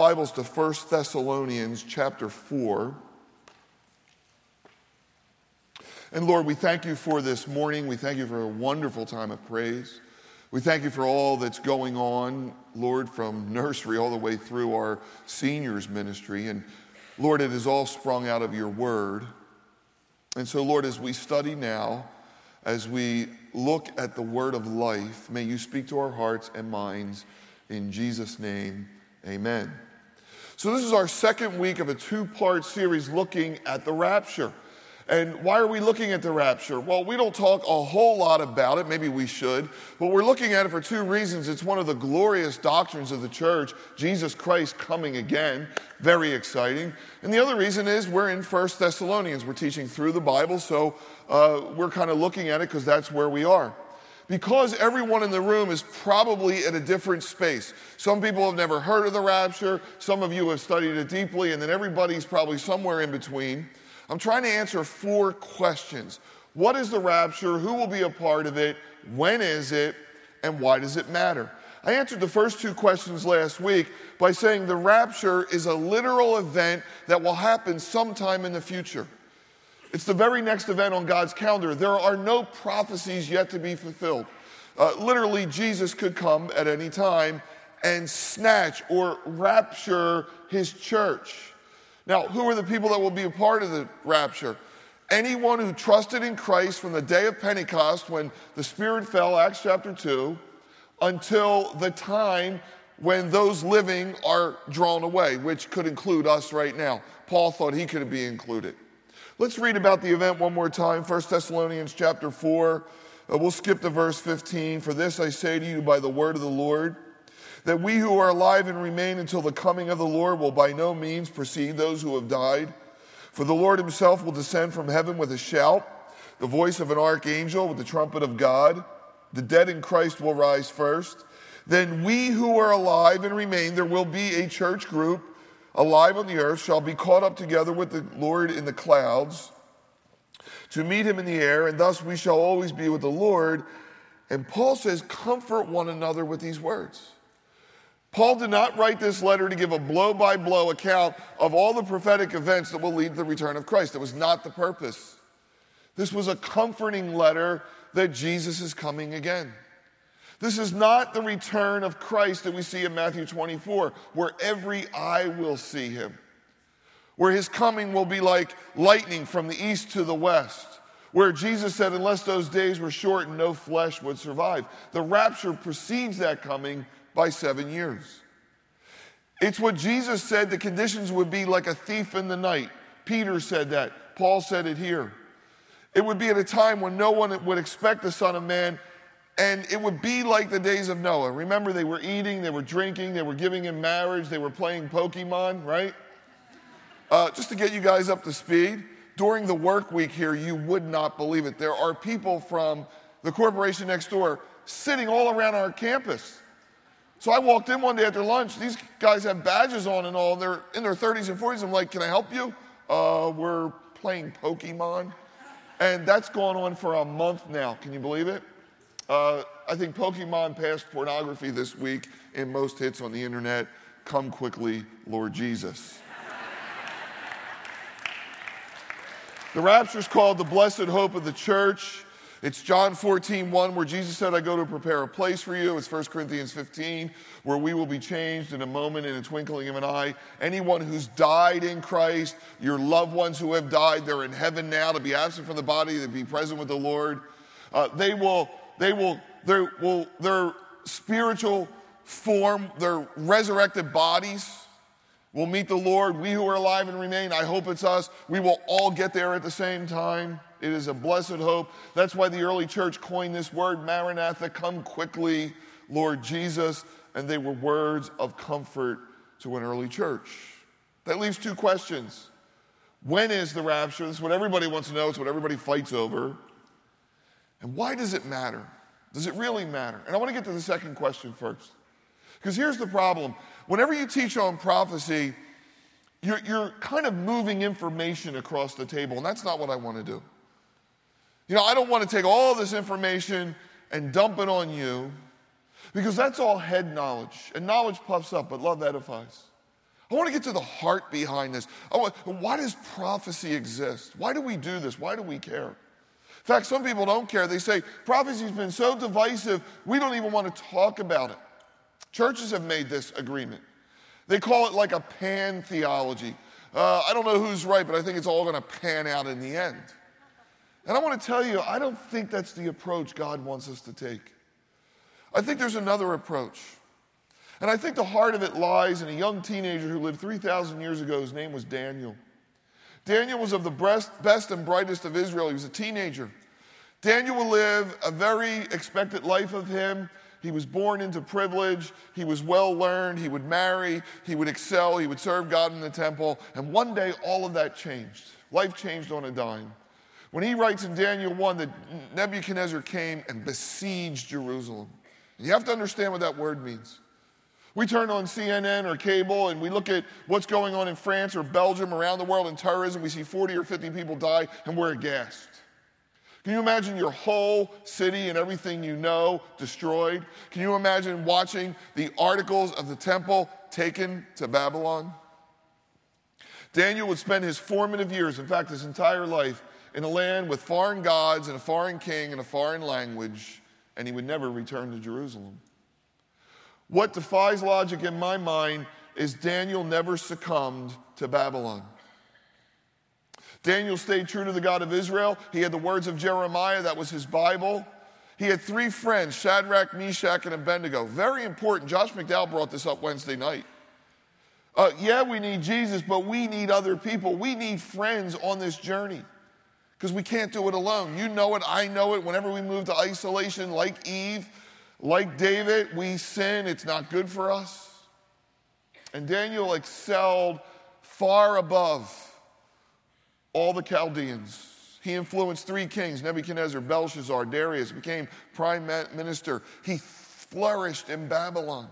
Bibles to 1 Thessalonians chapter 4. And Lord, we thank you for this morning. We thank you for a wonderful time of praise. We thank you for all that's going on, Lord, from nursery all the way through our seniors ministry. And Lord, it is all sprung out of your word. And so, Lord, as we study now, as we look at the word of life, may you speak to our hearts and minds in Jesus' name. Amen. So, this is our second week of a two part series looking at the rapture. And why are we looking at the rapture? Well, we don't talk a whole lot about it. Maybe we should. But we're looking at it for two reasons. It's one of the glorious doctrines of the church, Jesus Christ coming again. Very exciting. And the other reason is we're in First Thessalonians. We're teaching through the Bible, so uh, we're kind of looking at it because that's where we are because everyone in the room is probably at a different space. Some people have never heard of the rapture, some of you have studied it deeply, and then everybody's probably somewhere in between. I'm trying to answer four questions What is the rapture? Who will be a part of it? When is it? And why does it matter? I answered the first two questions last week by saying the rapture is a literal event that will happen sometime in the future. It's the very next event on God's calendar. There are no prophecies yet to be fulfilled. Uh, literally, Jesus could come at any time and snatch or rapture his church. Now, who are the people that will be a part of the rapture? Anyone who trusted in Christ from the day of Pentecost when the Spirit fell, Acts chapter 2, until the time when those living are drawn away, which could include us right now. Paul thought he could be included. Let's read about the event one more time. 1 Thessalonians chapter 4. Uh, we'll skip to verse 15. For this I say to you by the word of the Lord that we who are alive and remain until the coming of the Lord will by no means precede those who have died. For the Lord himself will descend from heaven with a shout, the voice of an archangel, with the trumpet of God. The dead in Christ will rise first. Then we who are alive and remain, there will be a church group alive on the earth, shall be caught up together with the Lord in the clouds to meet him in the air, and thus we shall always be with the Lord. And Paul says, Comfort one another with these words. Paul did not write this letter to give a blow by blow account of all the prophetic events that will lead to the return of Christ. That was not the purpose. This was a comforting letter that Jesus is coming again. This is not the return of Christ that we see in Matthew 24, where every eye will see him, where his coming will be like lightning from the east to the west, where Jesus said, Unless those days were shortened, no flesh would survive. The rapture precedes that coming by seven years. It's what Jesus said the conditions would be like a thief in the night. Peter said that. Paul said it here. It would be at a time when no one would expect the Son of Man, and it would be like the days of Noah. Remember, they were eating, they were drinking, they were giving in marriage, they were playing Pokemon, right? Uh, just to get you guys up to speed, during the work week here, you would not believe it. There are people from the corporation next door sitting all around our campus. So I walked in one day after lunch. These guys have badges on and all. They're in their 30s and 40s. I'm like, can I help you? Uh, we're playing Pokemon. And that's gone on for a month now. Can you believe it? Uh, I think Pokemon passed pornography this week in most hits on the internet. Come quickly, Lord Jesus. the rapture is called the blessed hope of the church. It's John 14, 1, where Jesus said, I go to prepare a place for you. It's 1 Corinthians 15, where we will be changed in a moment, in a twinkling of an eye. Anyone who's died in Christ, your loved ones who have died, they're in heaven now to be absent from the body, to be present with the Lord. Uh, they will, they will, their, will, their spiritual form, their resurrected bodies will meet the Lord. We who are alive and remain, I hope it's us, we will all get there at the same time. It is a blessed hope. That's why the early church coined this word, Maranatha, come quickly, Lord Jesus. And they were words of comfort to an early church. That leaves two questions. When is the rapture? This is what everybody wants to know, it's what everybody fights over. And why does it matter? Does it really matter? And I want to get to the second question first. Because here's the problem whenever you teach on prophecy, you're, you're kind of moving information across the table, and that's not what I want to do. You know, I don't want to take all this information and dump it on you because that's all head knowledge. And knowledge puffs up, but love edifies. I want to get to the heart behind this. Want, why does prophecy exist? Why do we do this? Why do we care? In fact, some people don't care. They say prophecy's been so divisive, we don't even want to talk about it. Churches have made this agreement. They call it like a pan theology. Uh, I don't know who's right, but I think it's all going to pan out in the end. And I want to tell you, I don't think that's the approach God wants us to take. I think there's another approach. And I think the heart of it lies in a young teenager who lived 3,000 years ago. His name was Daniel. Daniel was of the best and brightest of Israel. He was a teenager. Daniel will live a very expected life of him. He was born into privilege. He was well learned. He would marry. He would excel. He would serve God in the temple. And one day, all of that changed. Life changed on a dime. When he writes in Daniel 1 that Nebuchadnezzar came and besieged Jerusalem. You have to understand what that word means. We turn on CNN or cable and we look at what's going on in France or Belgium around the world in terrorism. We see 40 or 50 people die and we're aghast. Can you imagine your whole city and everything you know destroyed? Can you imagine watching the articles of the temple taken to Babylon? Daniel would spend his formative years, in fact, his entire life, in a land with foreign gods and a foreign king and a foreign language, and he would never return to Jerusalem. What defies logic in my mind is Daniel never succumbed to Babylon. Daniel stayed true to the God of Israel. He had the words of Jeremiah, that was his Bible. He had three friends, Shadrach, Meshach, and Abednego. Very important. Josh McDowell brought this up Wednesday night. Uh, yeah, we need Jesus, but we need other people. We need friends on this journey because we can't do it alone. You know it, I know it. Whenever we move to isolation, like Eve, like David, we sin. It's not good for us. And Daniel excelled far above all the Chaldeans. He influenced three kings Nebuchadnezzar, Belshazzar, Darius, became prime minister. He flourished in Babylon.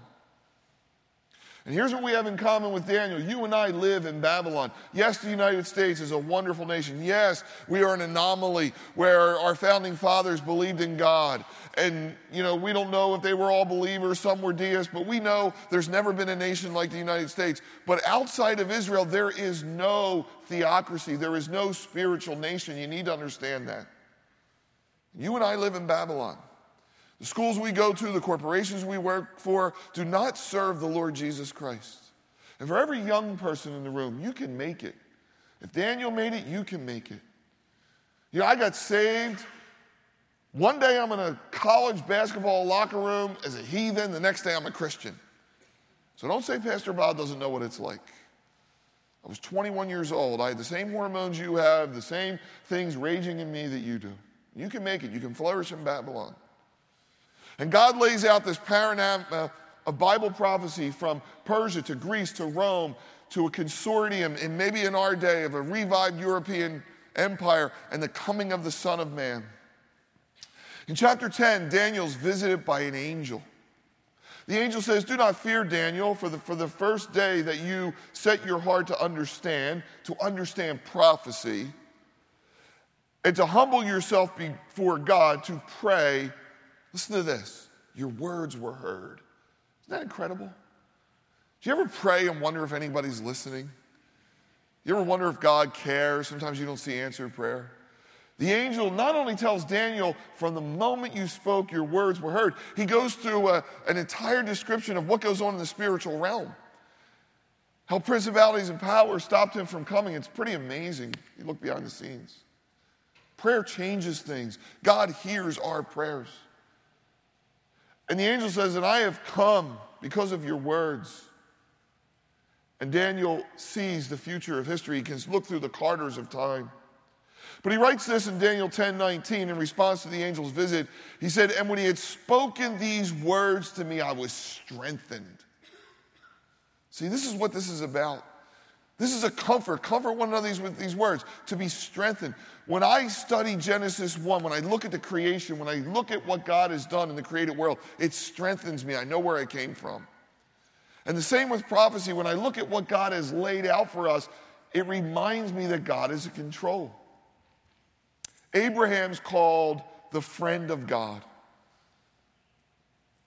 And here's what we have in common with Daniel. You and I live in Babylon. Yes, the United States is a wonderful nation. Yes, we are an anomaly where our founding fathers believed in God. And, you know, we don't know if they were all believers, some were deists, but we know there's never been a nation like the United States. But outside of Israel, there is no theocracy, there is no spiritual nation. You need to understand that. You and I live in Babylon. The schools we go to, the corporations we work for, do not serve the Lord Jesus Christ. And for every young person in the room, you can make it. If Daniel made it, you can make it. You know, I got saved. One day I'm in a college basketball locker room as a heathen, the next day I'm a Christian. So don't say Pastor Bob doesn't know what it's like. I was 21 years old. I had the same hormones you have, the same things raging in me that you do. You can make it, you can flourish in Babylon. And God lays out this panorama uh, of Bible prophecy from Persia to Greece to Rome to a consortium, and maybe in our day, of a revived European empire and the coming of the Son of Man. In chapter 10, Daniel's visited by an angel. The angel says, Do not fear, Daniel, for the, for the first day that you set your heart to understand, to understand prophecy, and to humble yourself before God, to pray Listen to this your words were heard. Isn't that incredible? Do you ever pray and wonder if anybody's listening? You ever wonder if God cares? Sometimes you don't see answered prayer. The angel not only tells Daniel, from the moment you spoke, your words were heard, he goes through a, an entire description of what goes on in the spiritual realm. How principalities and powers stopped him from coming. It's pretty amazing. You look behind the scenes. Prayer changes things, God hears our prayers. And the angel says, And I have come because of your words. And Daniel sees the future of history. He can look through the Carters of time. But he writes this in Daniel 10 19 in response to the angel's visit. He said, And when he had spoken these words to me, I was strengthened. See, this is what this is about. This is a comfort. Comfort one another with these words to be strengthened. When I study Genesis 1, when I look at the creation, when I look at what God has done in the created world, it strengthens me. I know where I came from. And the same with prophecy. When I look at what God has laid out for us, it reminds me that God is in control. Abraham's called the friend of God.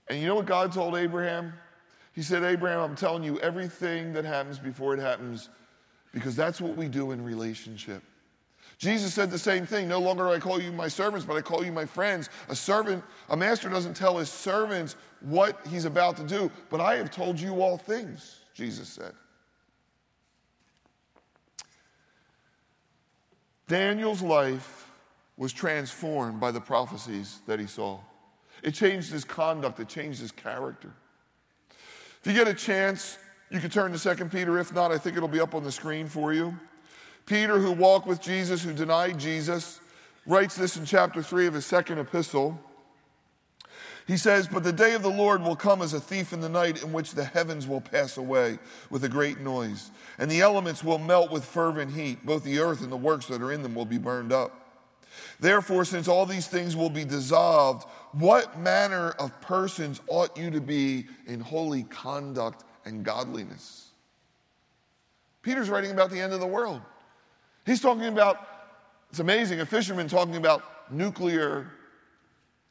And you know what God told Abraham? He said, Abraham, I'm telling you everything that happens before it happens because that's what we do in relationship. Jesus said the same thing. No longer do I call you my servants, but I call you my friends. A servant, a master doesn't tell his servants what he's about to do, but I have told you all things, Jesus said. Daniel's life was transformed by the prophecies that he saw. It changed his conduct, it changed his character. If you get a chance, you can turn to 2 Peter. If not, I think it'll be up on the screen for you. Peter, who walked with Jesus, who denied Jesus, writes this in chapter 3 of his second epistle. He says, But the day of the Lord will come as a thief in the night, in which the heavens will pass away with a great noise, and the elements will melt with fervent heat. Both the earth and the works that are in them will be burned up. Therefore, since all these things will be dissolved, what manner of persons ought you to be in holy conduct and godliness? Peter's writing about the end of the world. He's talking about, it's amazing, a fisherman talking about nuclear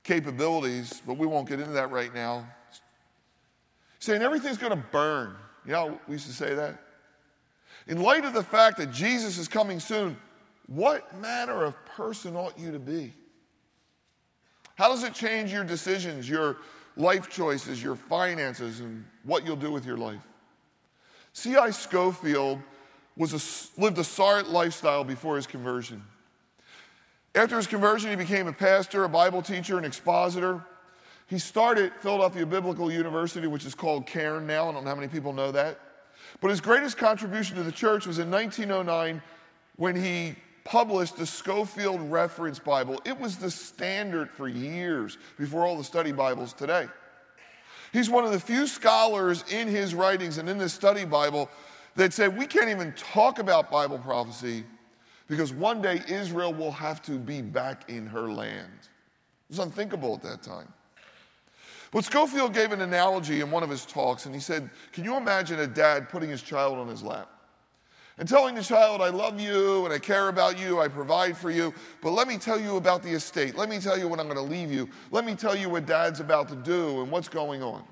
capabilities, but we won't get into that right now. saying everything's going to burn. You know, we used to say that. In light of the fact that Jesus is coming soon, what manner of person ought you to be? How does it change your decisions, your life choices, your finances, and what you'll do with your life? C.I. Scofield was a, lived a sorry lifestyle before his conversion. After his conversion, he became a pastor, a Bible teacher, an expositor. He started Philadelphia Biblical University, which is called Cairn now. I don't know how many people know that. But his greatest contribution to the church was in 1909 when he published the Scofield Reference Bible. It was the standard for years before all the study Bibles today. He's one of the few scholars in his writings and in this study Bible that said we can't even talk about Bible prophecy because one day Israel will have to be back in her land. It was unthinkable at that time. But Scofield gave an analogy in one of his talks, and he said, Can you imagine a dad putting his child on his lap? And telling the child, I love you and I care about you, I provide for you, but let me tell you about the estate. Let me tell you what I'm going to leave you. Let me tell you what dad's about to do and what's going on.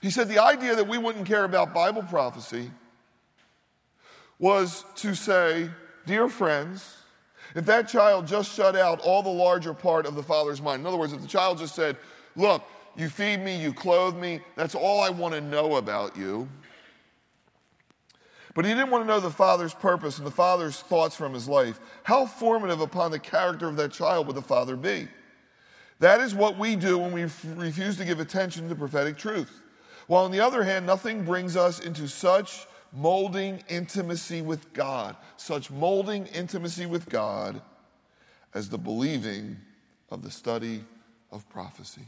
He said the idea that we wouldn't care about Bible prophecy was to say, Dear friends, if that child just shut out all the larger part of the father's mind, in other words, if the child just said, Look, you feed me, you clothe me, that's all I want to know about you. But he didn't want to know the father's purpose and the father's thoughts from his life. How formative upon the character of that child would the father be? That is what we do when we refuse to give attention to prophetic truth. While on the other hand, nothing brings us into such molding intimacy with God, such molding intimacy with God as the believing of the study of prophecy.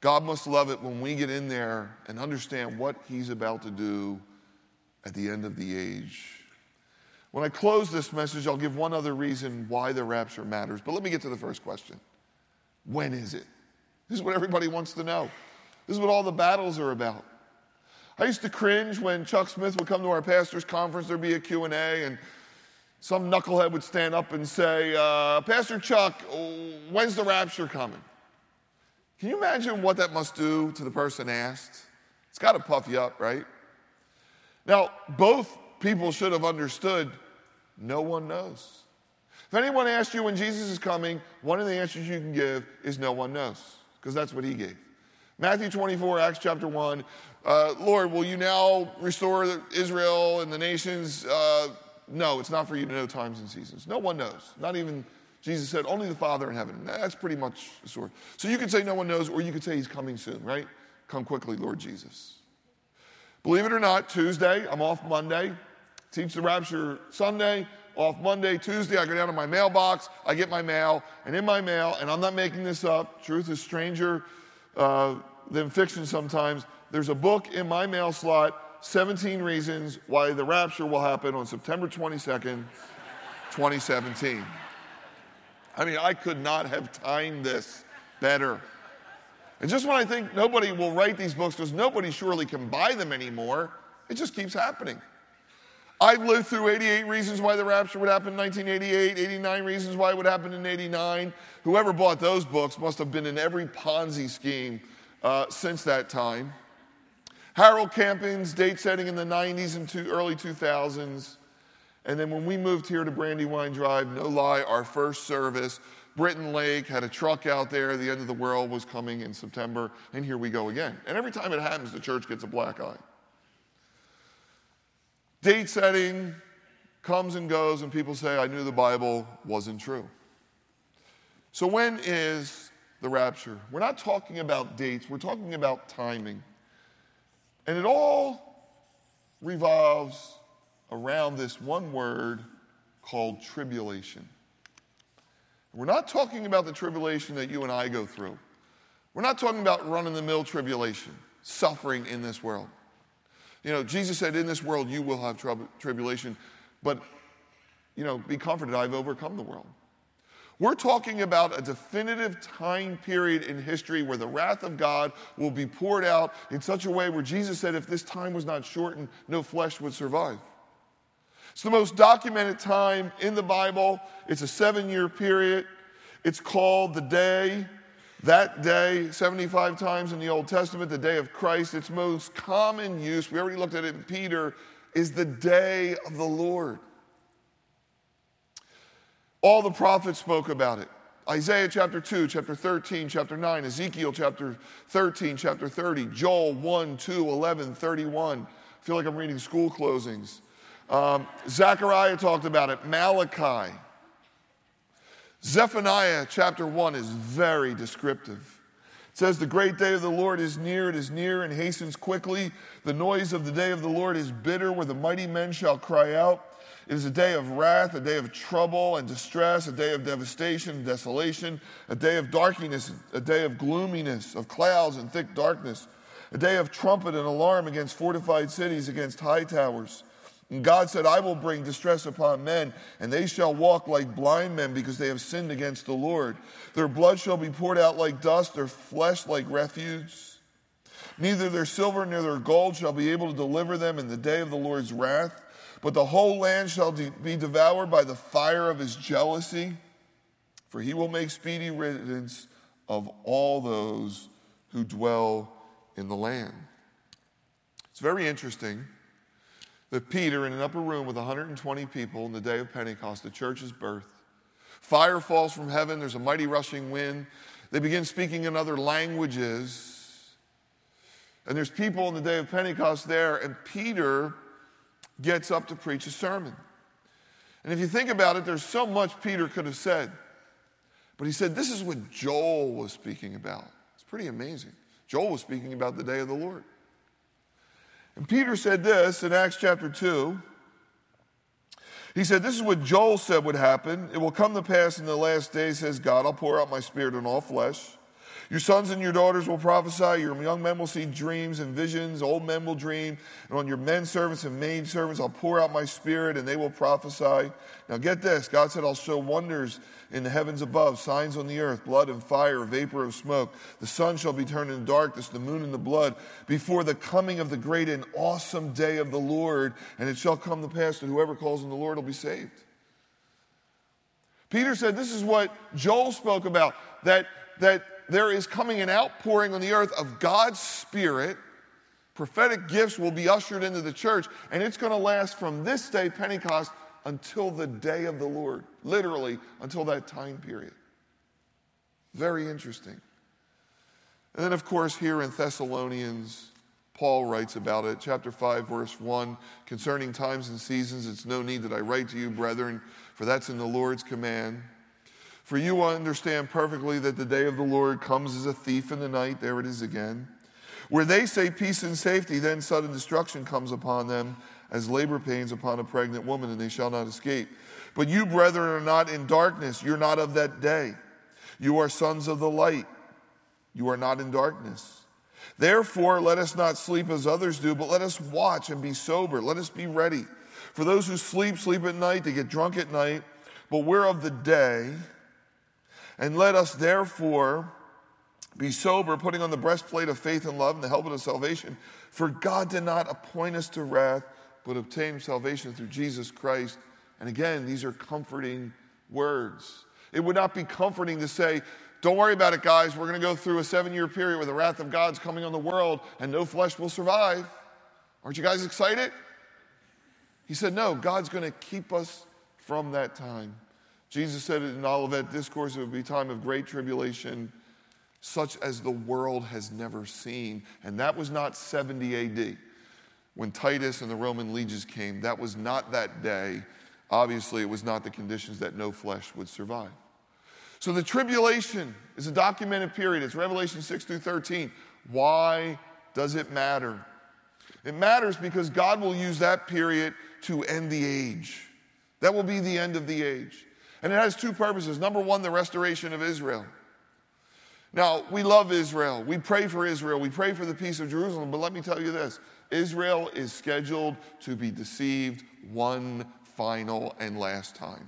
God must love it when we get in there and understand what He's about to do at the end of the age. When I close this message, I'll give one other reason why the rapture matters. But let me get to the first question When is it? This is what everybody wants to know. This is what all the battles are about. I used to cringe when Chuck Smith would come to our pastor's conference, there'd be a Q&A, and some knucklehead would stand up and say, uh, Pastor Chuck, when's the rapture coming? Can you imagine what that must do to the person asked? It's got to puff you up, right? Now, both people should have understood no one knows. If anyone asks you when Jesus is coming, one of the answers you can give is no one knows, because that's what he gave. Matthew 24, Acts chapter 1. Uh, Lord, will you now restore Israel and the nations? Uh, no, it's not for you to know times and seasons. No one knows. Not even Jesus said, only the Father in heaven. That's pretty much the story. So you could say no one knows, or you could say he's coming soon, right? Come quickly, Lord Jesus. Believe it or not, Tuesday, I'm off Monday. Teach the rapture Sunday, off Monday, Tuesday, I go down to my mailbox, I get my mail, and in my mail, and I'm not making this up, truth is stranger uh, than fiction sometimes. There's a book in my mail slot 17 Reasons Why the Rapture Will Happen on September 22nd, 2017. I mean, I could not have timed this better. And just when I think nobody will write these books because nobody surely can buy them anymore, it just keeps happening. I've lived through 88 reasons why the rapture would happen in 1988, 89 reasons why it would happen in 89. Whoever bought those books must have been in every Ponzi scheme uh, since that time. Harold Camping's date setting in the 90s and two, early 2000s. And then when we moved here to Brandywine Drive, no lie, our first service, Britton Lake had a truck out there. The end of the world was coming in September, and here we go again. And every time it happens, the church gets a black eye. Date setting comes and goes, and people say, I knew the Bible wasn't true. So, when is the rapture? We're not talking about dates, we're talking about timing. And it all revolves around this one word called tribulation. We're not talking about the tribulation that you and I go through. We're not talking about run of the mill tribulation, suffering in this world. You know, Jesus said, In this world you will have tribulation, but, you know, be comforted, I've overcome the world. We're talking about a definitive time period in history where the wrath of God will be poured out in such a way where Jesus said, if this time was not shortened, no flesh would survive. It's the most documented time in the Bible. It's a seven year period. It's called the day, that day, 75 times in the Old Testament, the day of Christ. Its most common use, we already looked at it in Peter, is the day of the Lord. All the prophets spoke about it. Isaiah chapter 2, chapter 13, chapter 9, Ezekiel chapter 13, chapter 30, Joel 1, 2, 11, 31. I feel like I'm reading school closings. Um, Zechariah talked about it, Malachi. Zephaniah chapter 1 is very descriptive. It says, The great day of the Lord is near, it is near and hastens quickly. The noise of the day of the Lord is bitter, where the mighty men shall cry out. It is a day of wrath, a day of trouble and distress, a day of devastation and desolation, a day of darkness, a day of gloominess, of clouds and thick darkness, a day of trumpet and alarm against fortified cities, against high towers. And God said, I will bring distress upon men, and they shall walk like blind men because they have sinned against the Lord. Their blood shall be poured out like dust, their flesh like refuse. Neither their silver nor their gold shall be able to deliver them in the day of the Lord's wrath. But the whole land shall de- be devoured by the fire of his jealousy, for he will make speedy riddance of all those who dwell in the land. It's very interesting that Peter, in an upper room with 120 people in the day of Pentecost, the church's birth, fire falls from heaven, there's a mighty rushing wind. They begin speaking in other languages. And there's people in the day of Pentecost there, and Peter gets up to preach a sermon. And if you think about it, there's so much Peter could have said. But he said, This is what Joel was speaking about. It's pretty amazing. Joel was speaking about the day of the Lord. And Peter said this in Acts chapter 2. He said, This is what Joel said would happen. It will come to pass in the last days, says God, I'll pour out my spirit on all flesh. Your sons and your daughters will prophesy. Your young men will see dreams and visions. Old men will dream. And on your men servants and maid servants, I'll pour out my spirit and they will prophesy. Now get this God said, I'll show wonders in the heavens above, signs on the earth, blood and fire, vapor of smoke. The sun shall be turned into darkness, the moon into blood, before the coming of the great and awesome day of the Lord. And it shall come to pass that whoever calls on the Lord will be saved. Peter said, This is what Joel spoke about that, that there is coming an outpouring on the earth of God's Spirit. Prophetic gifts will be ushered into the church, and it's going to last from this day, Pentecost, until the day of the Lord, literally until that time period. Very interesting. And then, of course, here in Thessalonians, Paul writes about it, chapter 5, verse 1 concerning times and seasons, it's no need that I write to you, brethren, for that's in the Lord's command. For you understand perfectly that the day of the Lord comes as a thief in the night. There it is again. Where they say peace and safety, then sudden destruction comes upon them as labor pains upon a pregnant woman, and they shall not escape. But you, brethren, are not in darkness. You're not of that day. You are sons of the light. You are not in darkness. Therefore, let us not sleep as others do, but let us watch and be sober. Let us be ready. For those who sleep, sleep at night. They get drunk at night. But we're of the day and let us therefore be sober, putting on the breastplate of faith and love and the helmet of salvation. For God did not appoint us to wrath, but obtained salvation through Jesus Christ. And again, these are comforting words. It would not be comforting to say, Don't worry about it, guys. We're going to go through a seven year period where the wrath of God's coming on the world and no flesh will survive. Aren't you guys excited? He said, No, God's going to keep us from that time. Jesus said it in Olivet Discourse, it would be time of great tribulation, such as the world has never seen. And that was not 70 AD when Titus and the Roman legions came. That was not that day. Obviously, it was not the conditions that no flesh would survive. So the tribulation is a documented period. It's Revelation 6 through 13. Why does it matter? It matters because God will use that period to end the age. That will be the end of the age. And it has two purposes. Number one, the restoration of Israel. Now, we love Israel. We pray for Israel. We pray for the peace of Jerusalem. But let me tell you this Israel is scheduled to be deceived one final and last time.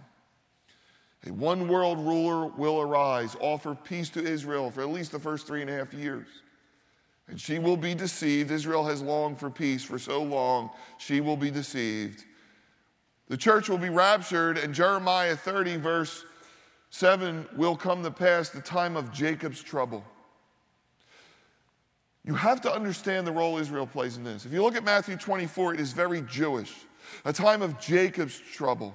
A one world ruler will arise, offer peace to Israel for at least the first three and a half years. And she will be deceived. Israel has longed for peace for so long, she will be deceived. The church will be raptured, and Jeremiah 30, verse 7, will come to pass the time of Jacob's trouble. You have to understand the role Israel plays in this. If you look at Matthew 24, it is very Jewish, a time of Jacob's trouble.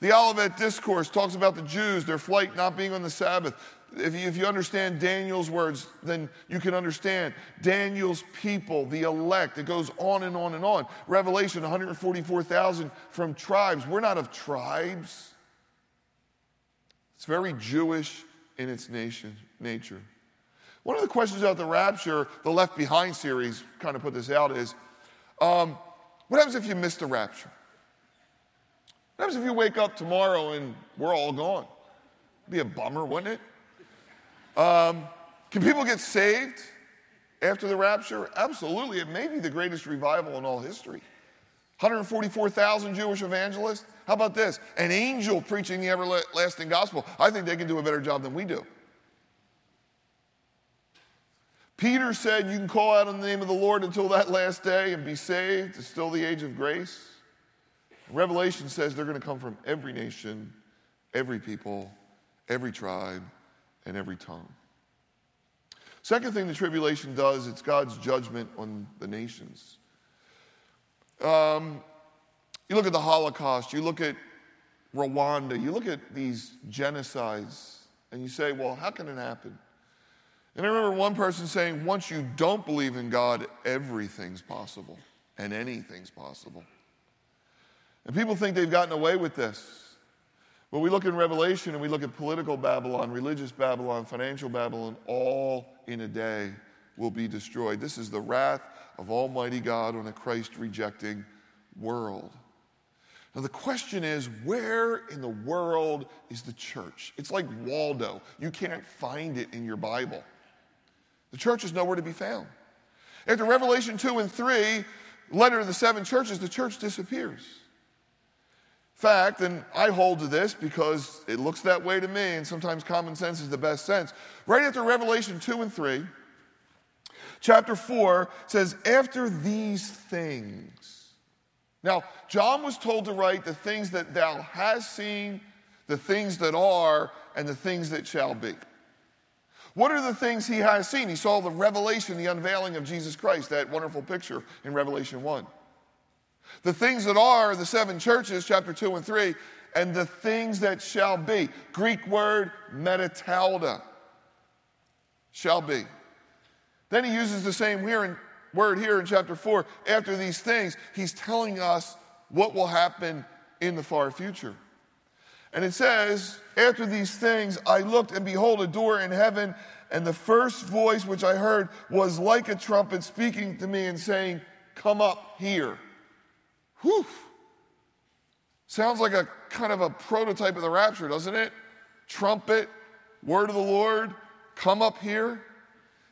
The Olivet Discourse talks about the Jews, their flight not being on the Sabbath. If you, if you understand Daniel's words, then you can understand Daniel's people, the elect. It goes on and on and on. Revelation 144,000 from tribes. We're not of tribes. It's very Jewish in its nation, nature. One of the questions about the rapture, the Left Behind series kind of put this out, is um, what happens if you miss the rapture? What happens if you wake up tomorrow and we're all gone? It'd be a bummer, wouldn't it? Um, can people get saved after the rapture? Absolutely. It may be the greatest revival in all history. 144,000 Jewish evangelists. How about this? An angel preaching the everlasting gospel. I think they can do a better job than we do. Peter said, You can call out in the name of the Lord until that last day and be saved. It's still the age of grace. Revelation says they're going to come from every nation, every people, every tribe, and every tongue. Second thing the tribulation does, it's God's judgment on the nations. Um, you look at the Holocaust, you look at Rwanda, you look at these genocides, and you say, well, how can it happen? And I remember one person saying, once you don't believe in God, everything's possible and anything's possible. And people think they've gotten away with this. But we look in Revelation and we look at political Babylon, religious Babylon, financial Babylon, all in a day will be destroyed. This is the wrath of Almighty God on a Christ rejecting world. Now, the question is where in the world is the church? It's like Waldo. You can't find it in your Bible. The church is nowhere to be found. After Revelation 2 and 3, letter to the seven churches, the church disappears fact, and I hold to this because it looks that way to me, and sometimes common sense is the best sense. Right after Revelation 2 and 3, chapter 4 says, After these things. Now, John was told to write the things that thou hast seen, the things that are, and the things that shall be. What are the things he has seen? He saw the revelation, the unveiling of Jesus Christ, that wonderful picture in Revelation 1. The things that are the seven churches, chapter 2 and 3, and the things that shall be. Greek word meta tauta. Shall be. Then he uses the same here in, word here in chapter 4. After these things, he's telling us what will happen in the far future. And it says, After these things, I looked, and behold, a door in heaven, and the first voice which I heard was like a trumpet speaking to me and saying, Come up here. Whew. Sounds like a kind of a prototype of the rapture, doesn't it? Trumpet, word of the Lord, come up here.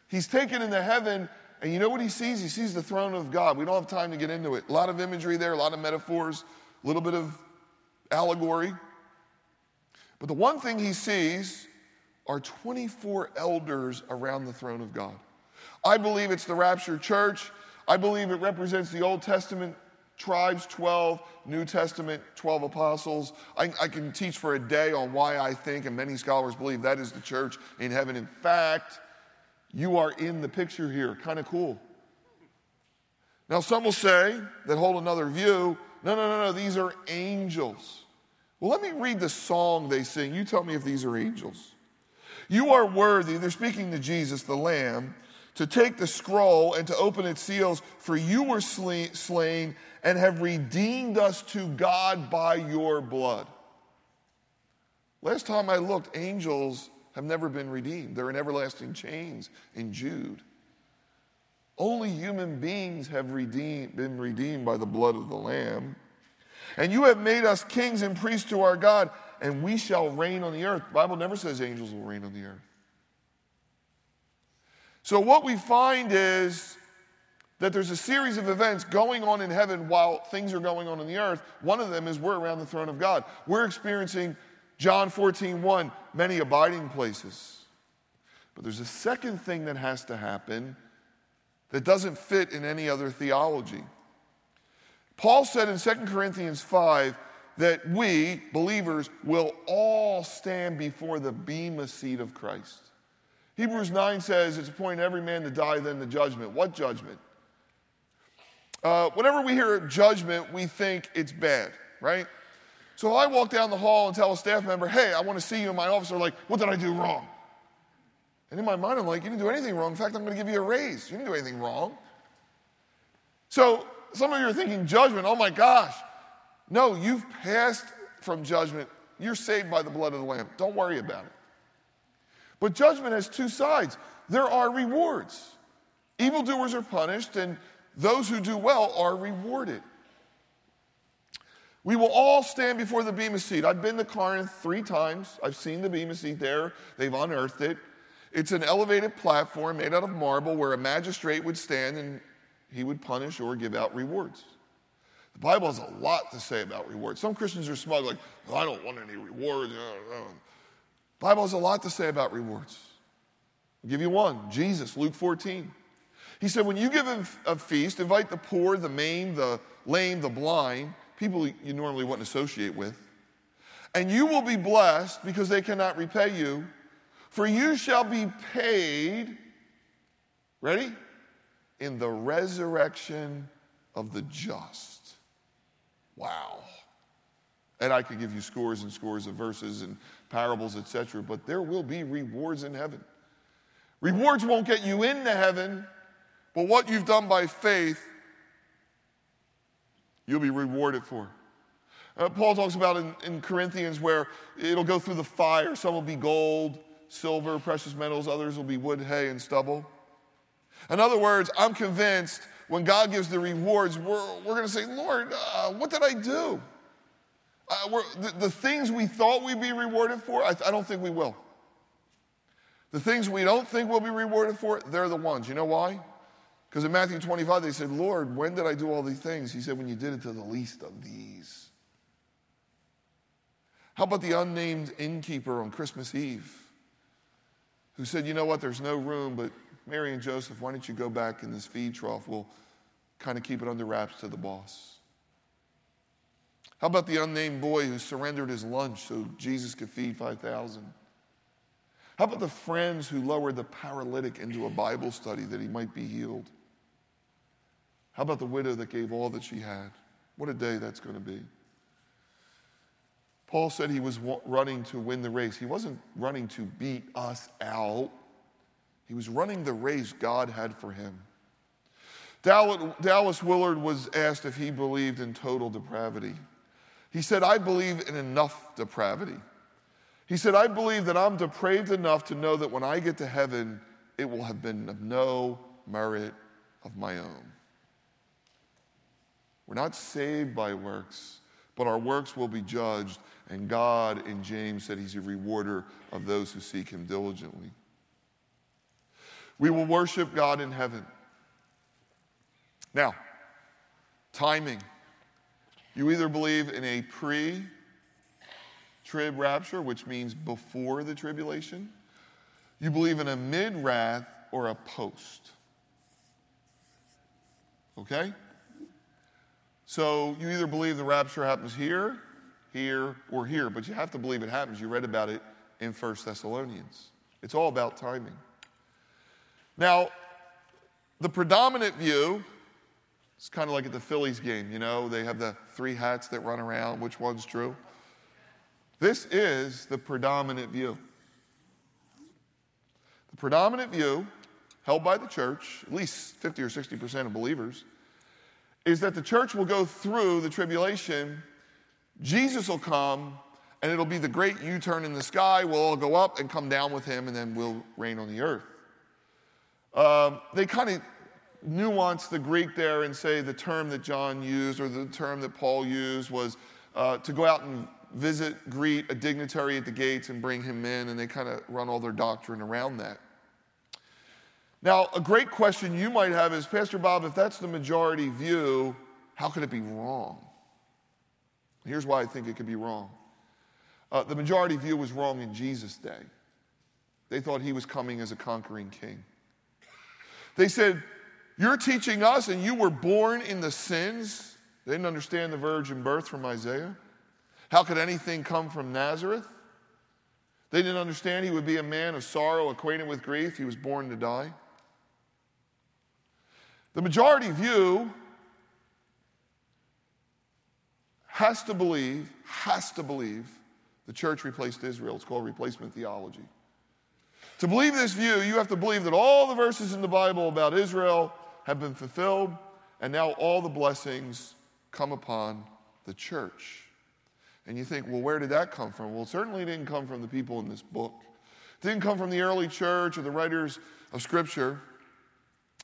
He's taken into heaven, and you know what he sees? He sees the throne of God. We don't have time to get into it. A lot of imagery there, a lot of metaphors, a little bit of allegory. But the one thing he sees are 24 elders around the throne of God. I believe it's the rapture church. I believe it represents the Old Testament tribes, 12, New Testament, 12 apostles. I, I, can teach for a day on why I think, and many scholars believe that is the church in heaven. In fact, you are in the picture here. Kind of cool. Now, some will say that hold another view no, no, no, no, these are angels. Well, let me read the song they sing. You tell me if these are angels. You are worthy, they're speaking to Jesus, the Lamb, to take the scroll and to open its seals, for you were slain and have redeemed us to God by your blood. Last time I looked, angels have never been redeemed. They're in everlasting chains in Jude. Only human beings have redeemed, been redeemed by the blood of the Lamb. And you have made us kings and priests to our God, and we shall reign on the earth. The Bible never says angels will reign on the earth. So, what we find is that there's a series of events going on in heaven while things are going on in the earth. One of them is we're around the throne of God. We're experiencing John 14, 1, many abiding places. But there's a second thing that has to happen that doesn't fit in any other theology. Paul said in 2 Corinthians 5 that we, believers, will all stand before the bema seat of Christ. Hebrews 9 says it's appointed every man to die, then the judgment. What judgment? Uh, whenever we hear judgment, we think it's bad, right? So I walk down the hall and tell a staff member, hey, I want to see you in my office. They're like, what did I do wrong? And in my mind, I'm like, you didn't do anything wrong. In fact, I'm going to give you a raise. You didn't do anything wrong. So some of you are thinking judgment. Oh my gosh. No, you've passed from judgment. You're saved by the blood of the Lamb. Don't worry about it. But judgment has two sides there are rewards. Evildoers are punished, and those who do well are rewarded. We will all stand before the Bema seat. I've been to Corinth three times. I've seen the Bema seat there. They've unearthed it. It's an elevated platform made out of marble where a magistrate would stand and he would punish or give out rewards. The Bible has a lot to say about rewards. Some Christians are smug, like, I don't want any rewards. Bible has a lot to say about rewards. I'll give you one Jesus, Luke 14. He said, when you give a feast, invite the poor, the maimed, the lame, the blind, people you normally wouldn't associate with, and you will be blessed because they cannot repay you, for you shall be paid, ready? In the resurrection of the just. Wow. And I could give you scores and scores of verses and parables, etc., but there will be rewards in heaven. Rewards won't get you into heaven, but what you've done by faith, you'll be rewarded for. Uh, Paul talks about in, in Corinthians where it'll go through the fire. Some will be gold, silver, precious metals, others will be wood, hay, and stubble. In other words, I'm convinced when God gives the rewards, we're, we're going to say, Lord, uh, what did I do? Uh, the, the, things we thought we'd be rewarded for, I, I don't think we will. The things we don't think we'll be rewarded for, they're the ones. You know why? Because in Matthew 25, they said, Lord, when did I do all these things? He said, when you did it to the least of these. How about the unnamed innkeeper on Christmas Eve who said, you know what, there's no room, but Mary and Joseph, why don't you go back in this feed trough? We'll kind of keep it under wraps to the boss. How about the unnamed boy who surrendered his lunch so Jesus could feed 5,000? How about the friends who lowered the paralytic into a Bible study that he might be healed? How about the widow that gave all that she had? What a day that's going to be. Paul said he was running to win the race. He wasn't running to beat us out, he was running the race God had for him. Dallas Willard was asked if he believed in total depravity. He said, I believe in enough depravity. He said, I believe that I'm depraved enough to know that when I get to heaven, it will have been of no merit of my own. We're not saved by works, but our works will be judged. And God, in James, said He's a rewarder of those who seek Him diligently. We will worship God in heaven. Now, timing. You either believe in a pre trib rapture, which means before the tribulation, you believe in a mid wrath or a post. Okay? So you either believe the rapture happens here, here, or here, but you have to believe it happens. You read about it in 1 Thessalonians. It's all about timing. Now, the predominant view it's kind of like at the Phillies game, you know, they have the three hats that run around. Which one's true? This is the predominant view. The predominant view, held by the church, at least 50 or 60% of believers, is that the church will go through the tribulation, Jesus will come, and it'll be the great U turn in the sky. We'll all go up and come down with him, and then we'll reign on the earth. Um, they kind of nuance the Greek there and say the term that John used or the term that Paul used was uh, to go out and visit, greet a dignitary at the gates and bring him in, and they kind of run all their doctrine around that. Now, a great question you might have is Pastor Bob, if that's the majority view, how could it be wrong? Here's why I think it could be wrong. Uh, the majority view was wrong in Jesus' day. They thought he was coming as a conquering king. They said, you're teaching us, and you were born in the sins. They didn't understand the virgin birth from Isaiah. How could anything come from Nazareth? They didn't understand he would be a man of sorrow, acquainted with grief. He was born to die. The majority view has to believe, has to believe the church replaced Israel. It's called replacement theology. To believe this view, you have to believe that all the verses in the Bible about Israel have been fulfilled, and now all the blessings come upon the church. And you think, well, where did that come from? Well, it certainly didn't come from the people in this book. It didn't come from the early church or the writers of Scripture.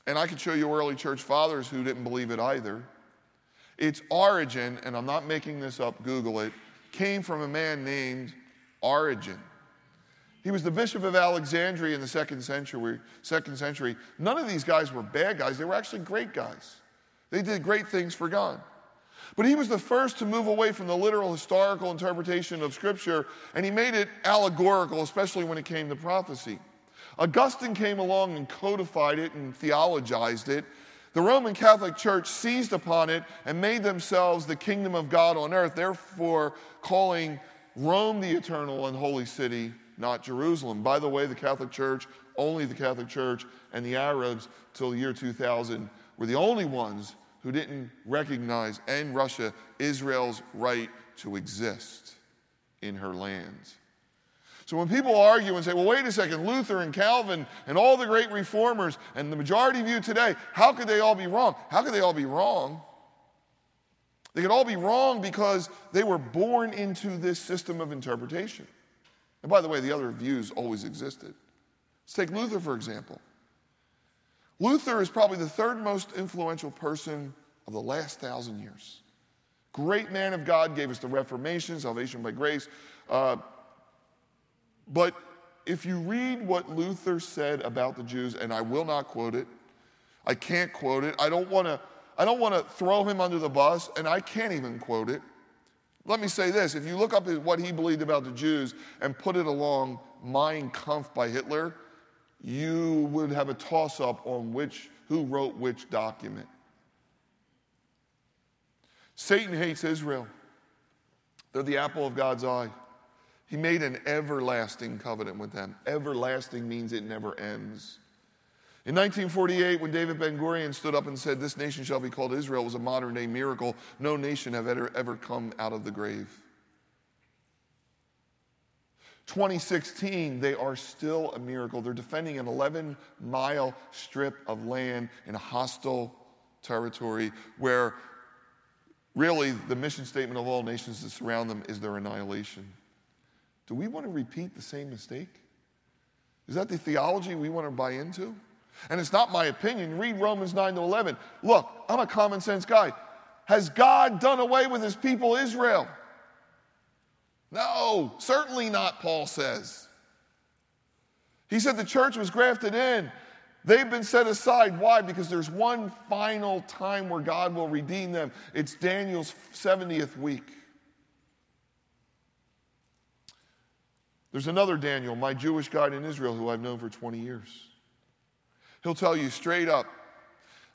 And I could show you early church fathers who didn't believe it either. Its origin, and I'm not making this up, Google it, came from a man named Origen. He was the bishop of Alexandria in the second century, second century. None of these guys were bad guys, they were actually great guys. They did great things for God. But he was the first to move away from the literal historical interpretation of Scripture, and he made it allegorical, especially when it came to prophecy. Augustine came along and codified it and theologized it. The Roman Catholic Church seized upon it and made themselves the kingdom of God on earth, therefore calling Rome the eternal and holy city not Jerusalem. By the way, the Catholic Church, only the Catholic Church, and the Arabs till the year 2000 were the only ones who didn't recognize, and Russia, Israel's right to exist in her lands. So when people argue and say, well, wait a second, Luther and Calvin and all the great reformers and the majority view today, how could they all be wrong? How could they all be wrong? They could all be wrong because they were born into this system of interpretation. And by the way, the other views always existed. Let's take Luther, for example. Luther is probably the third most influential person of the last thousand years. Great man of God, gave us the Reformation, salvation by grace. Uh, but if you read what Luther said about the Jews, and I will not quote it, I can't quote it. I don't want to. I don't want to throw him under the bus, and I can't even quote it. Let me say this if you look up what he believed about the Jews and put it along Mein Kampf by Hitler, you would have a toss up on which, who wrote which document. Satan hates Israel. They're the apple of God's eye. He made an everlasting covenant with them. Everlasting means it never ends. In 1948, when David Ben Gurion stood up and said, This nation shall be called Israel, was a modern day miracle. No nation have ever, ever come out of the grave. 2016, they are still a miracle. They're defending an 11 mile strip of land in a hostile territory where really the mission statement of all nations that surround them is their annihilation. Do we want to repeat the same mistake? Is that the theology we want to buy into? And it's not my opinion. Read Romans 9 to 11. Look, I'm a common sense guy. Has God done away with his people Israel? No, certainly not, Paul says. He said the church was grafted in. They've been set aside. Why? Because there's one final time where God will redeem them. It's Daniel's 70th week. There's another Daniel, my Jewish guide in Israel, who I've known for 20 years. He'll tell you straight up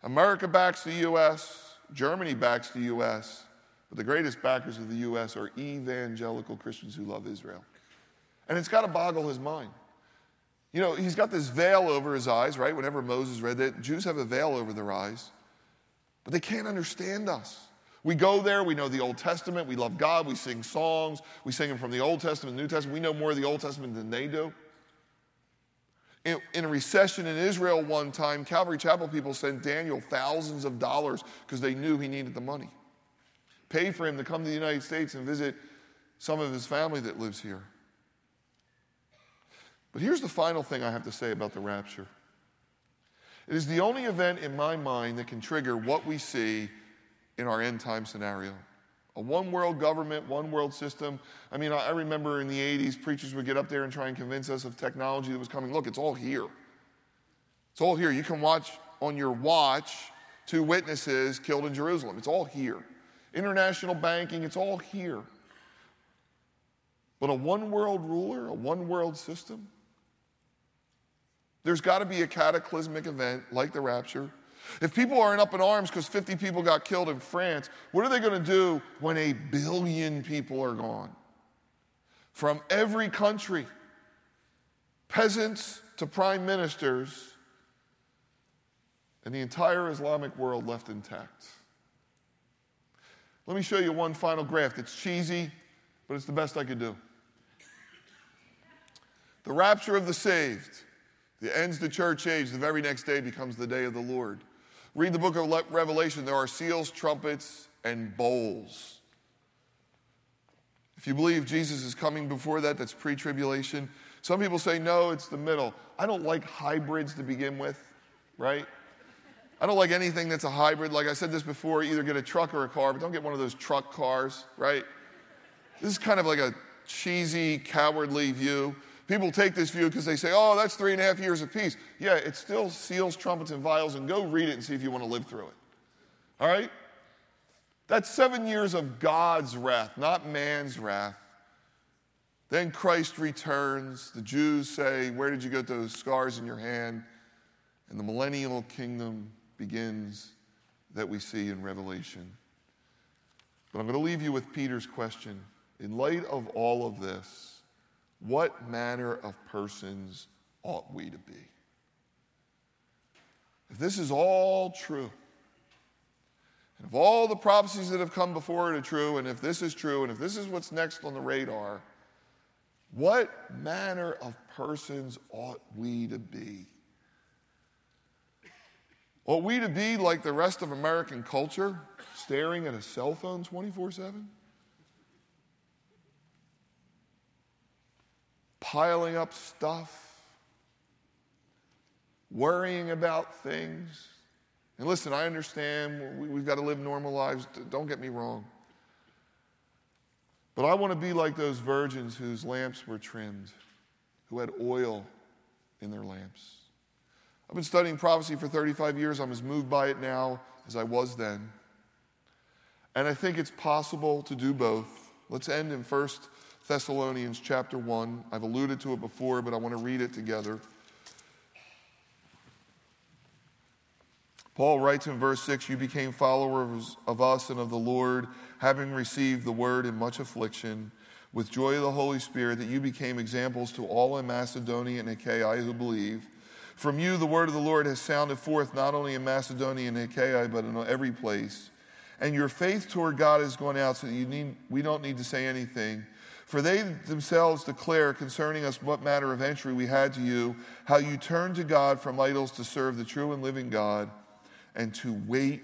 America backs the U.S., Germany backs the U.S., but the greatest backers of the U.S. are evangelical Christians who love Israel. And it's got to boggle his mind. You know, he's got this veil over his eyes, right? Whenever Moses read that, Jews have a veil over their eyes, but they can't understand us. We go there, we know the Old Testament, we love God, we sing songs, we sing them from the Old Testament, the New Testament. We know more of the Old Testament than they do. In, in a recession in Israel one time, Calvary Chapel people sent Daniel thousands of dollars because they knew he needed the money. Paid for him to come to the United States and visit some of his family that lives here. But here's the final thing I have to say about the rapture it is the only event in my mind that can trigger what we see in our end time scenario. A one world government, one world system. I mean, I remember in the 80s, preachers would get up there and try and convince us of technology that was coming. Look, it's all here. It's all here. You can watch on your watch two witnesses killed in Jerusalem. It's all here. International banking, it's all here. But a one world ruler, a one world system, there's got to be a cataclysmic event like the rapture if people aren't up in arms because 50 people got killed in France, what are they going to do when a billion people are gone? From every country, peasants to prime ministers, and the entire Islamic world left intact. Let me show you one final graph. It's cheesy, but it's the best I could do. The rapture of the saved. The ends the church age, the very next day becomes the day of the Lord. Read the book of Revelation. There are seals, trumpets, and bowls. If you believe Jesus is coming before that, that's pre tribulation. Some people say, no, it's the middle. I don't like hybrids to begin with, right? I don't like anything that's a hybrid. Like I said this before, either get a truck or a car, but don't get one of those truck cars, right? This is kind of like a cheesy, cowardly view. People take this view because they say, oh, that's three and a half years of peace. Yeah, it still seals, trumpets, and vials, and go read it and see if you want to live through it. All right? That's seven years of God's wrath, not man's wrath. Then Christ returns. The Jews say, Where did you get those scars in your hand? And the millennial kingdom begins that we see in Revelation. But I'm going to leave you with Peter's question. In light of all of this, what manner of persons ought we to be? If this is all true, and if all the prophecies that have come before it are true, and if this is true, and if this is what's next on the radar, what manner of persons ought we to be? Ought we to be like the rest of American culture, staring at a cell phone 24 7? Piling up stuff, worrying about things. And listen, I understand we've got to live normal lives. Don't get me wrong. But I want to be like those virgins whose lamps were trimmed, who had oil in their lamps. I've been studying prophecy for 35 years. I'm as moved by it now as I was then. And I think it's possible to do both. Let's end in First Thessalonians chapter 1. I've alluded to it before, but I want to read it together. Paul writes in verse 6 You became followers of us and of the Lord, having received the word in much affliction, with joy of the Holy Spirit, that you became examples to all in Macedonia and Achaia who believe. From you, the word of the Lord has sounded forth not only in Macedonia and Achaia, but in every place. And your faith toward God has gone out so that you need, we don't need to say anything. For they themselves declare concerning us what manner of entry we had to you, how you turned to God from idols to serve the true and living God, and to wait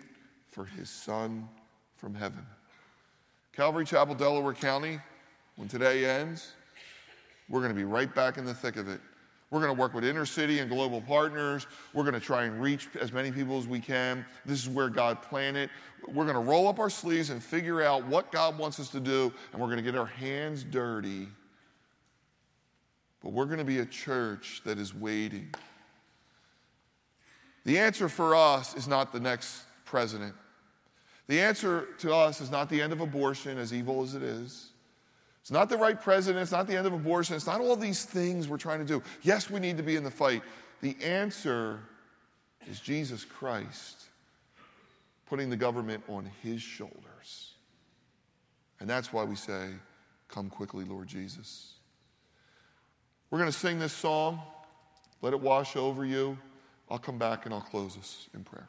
for his Son from heaven. Calvary Chapel, Delaware County, when today ends, we're going to be right back in the thick of it. We're going to work with inner city and global partners. We're going to try and reach as many people as we can. This is where God planned it. We're going to roll up our sleeves and figure out what God wants us to do, and we're going to get our hands dirty. But we're going to be a church that is waiting. The answer for us is not the next president. The answer to us is not the end of abortion, as evil as it is. It's not the right president. It's not the end of abortion. It's not all these things we're trying to do. Yes, we need to be in the fight. The answer is Jesus Christ. putting the government on his shoulders. And that's why we say, Come quickly, Lord Jesus. We're going to sing this song. Let it wash over you. I'll come back and I'll close us in prayer.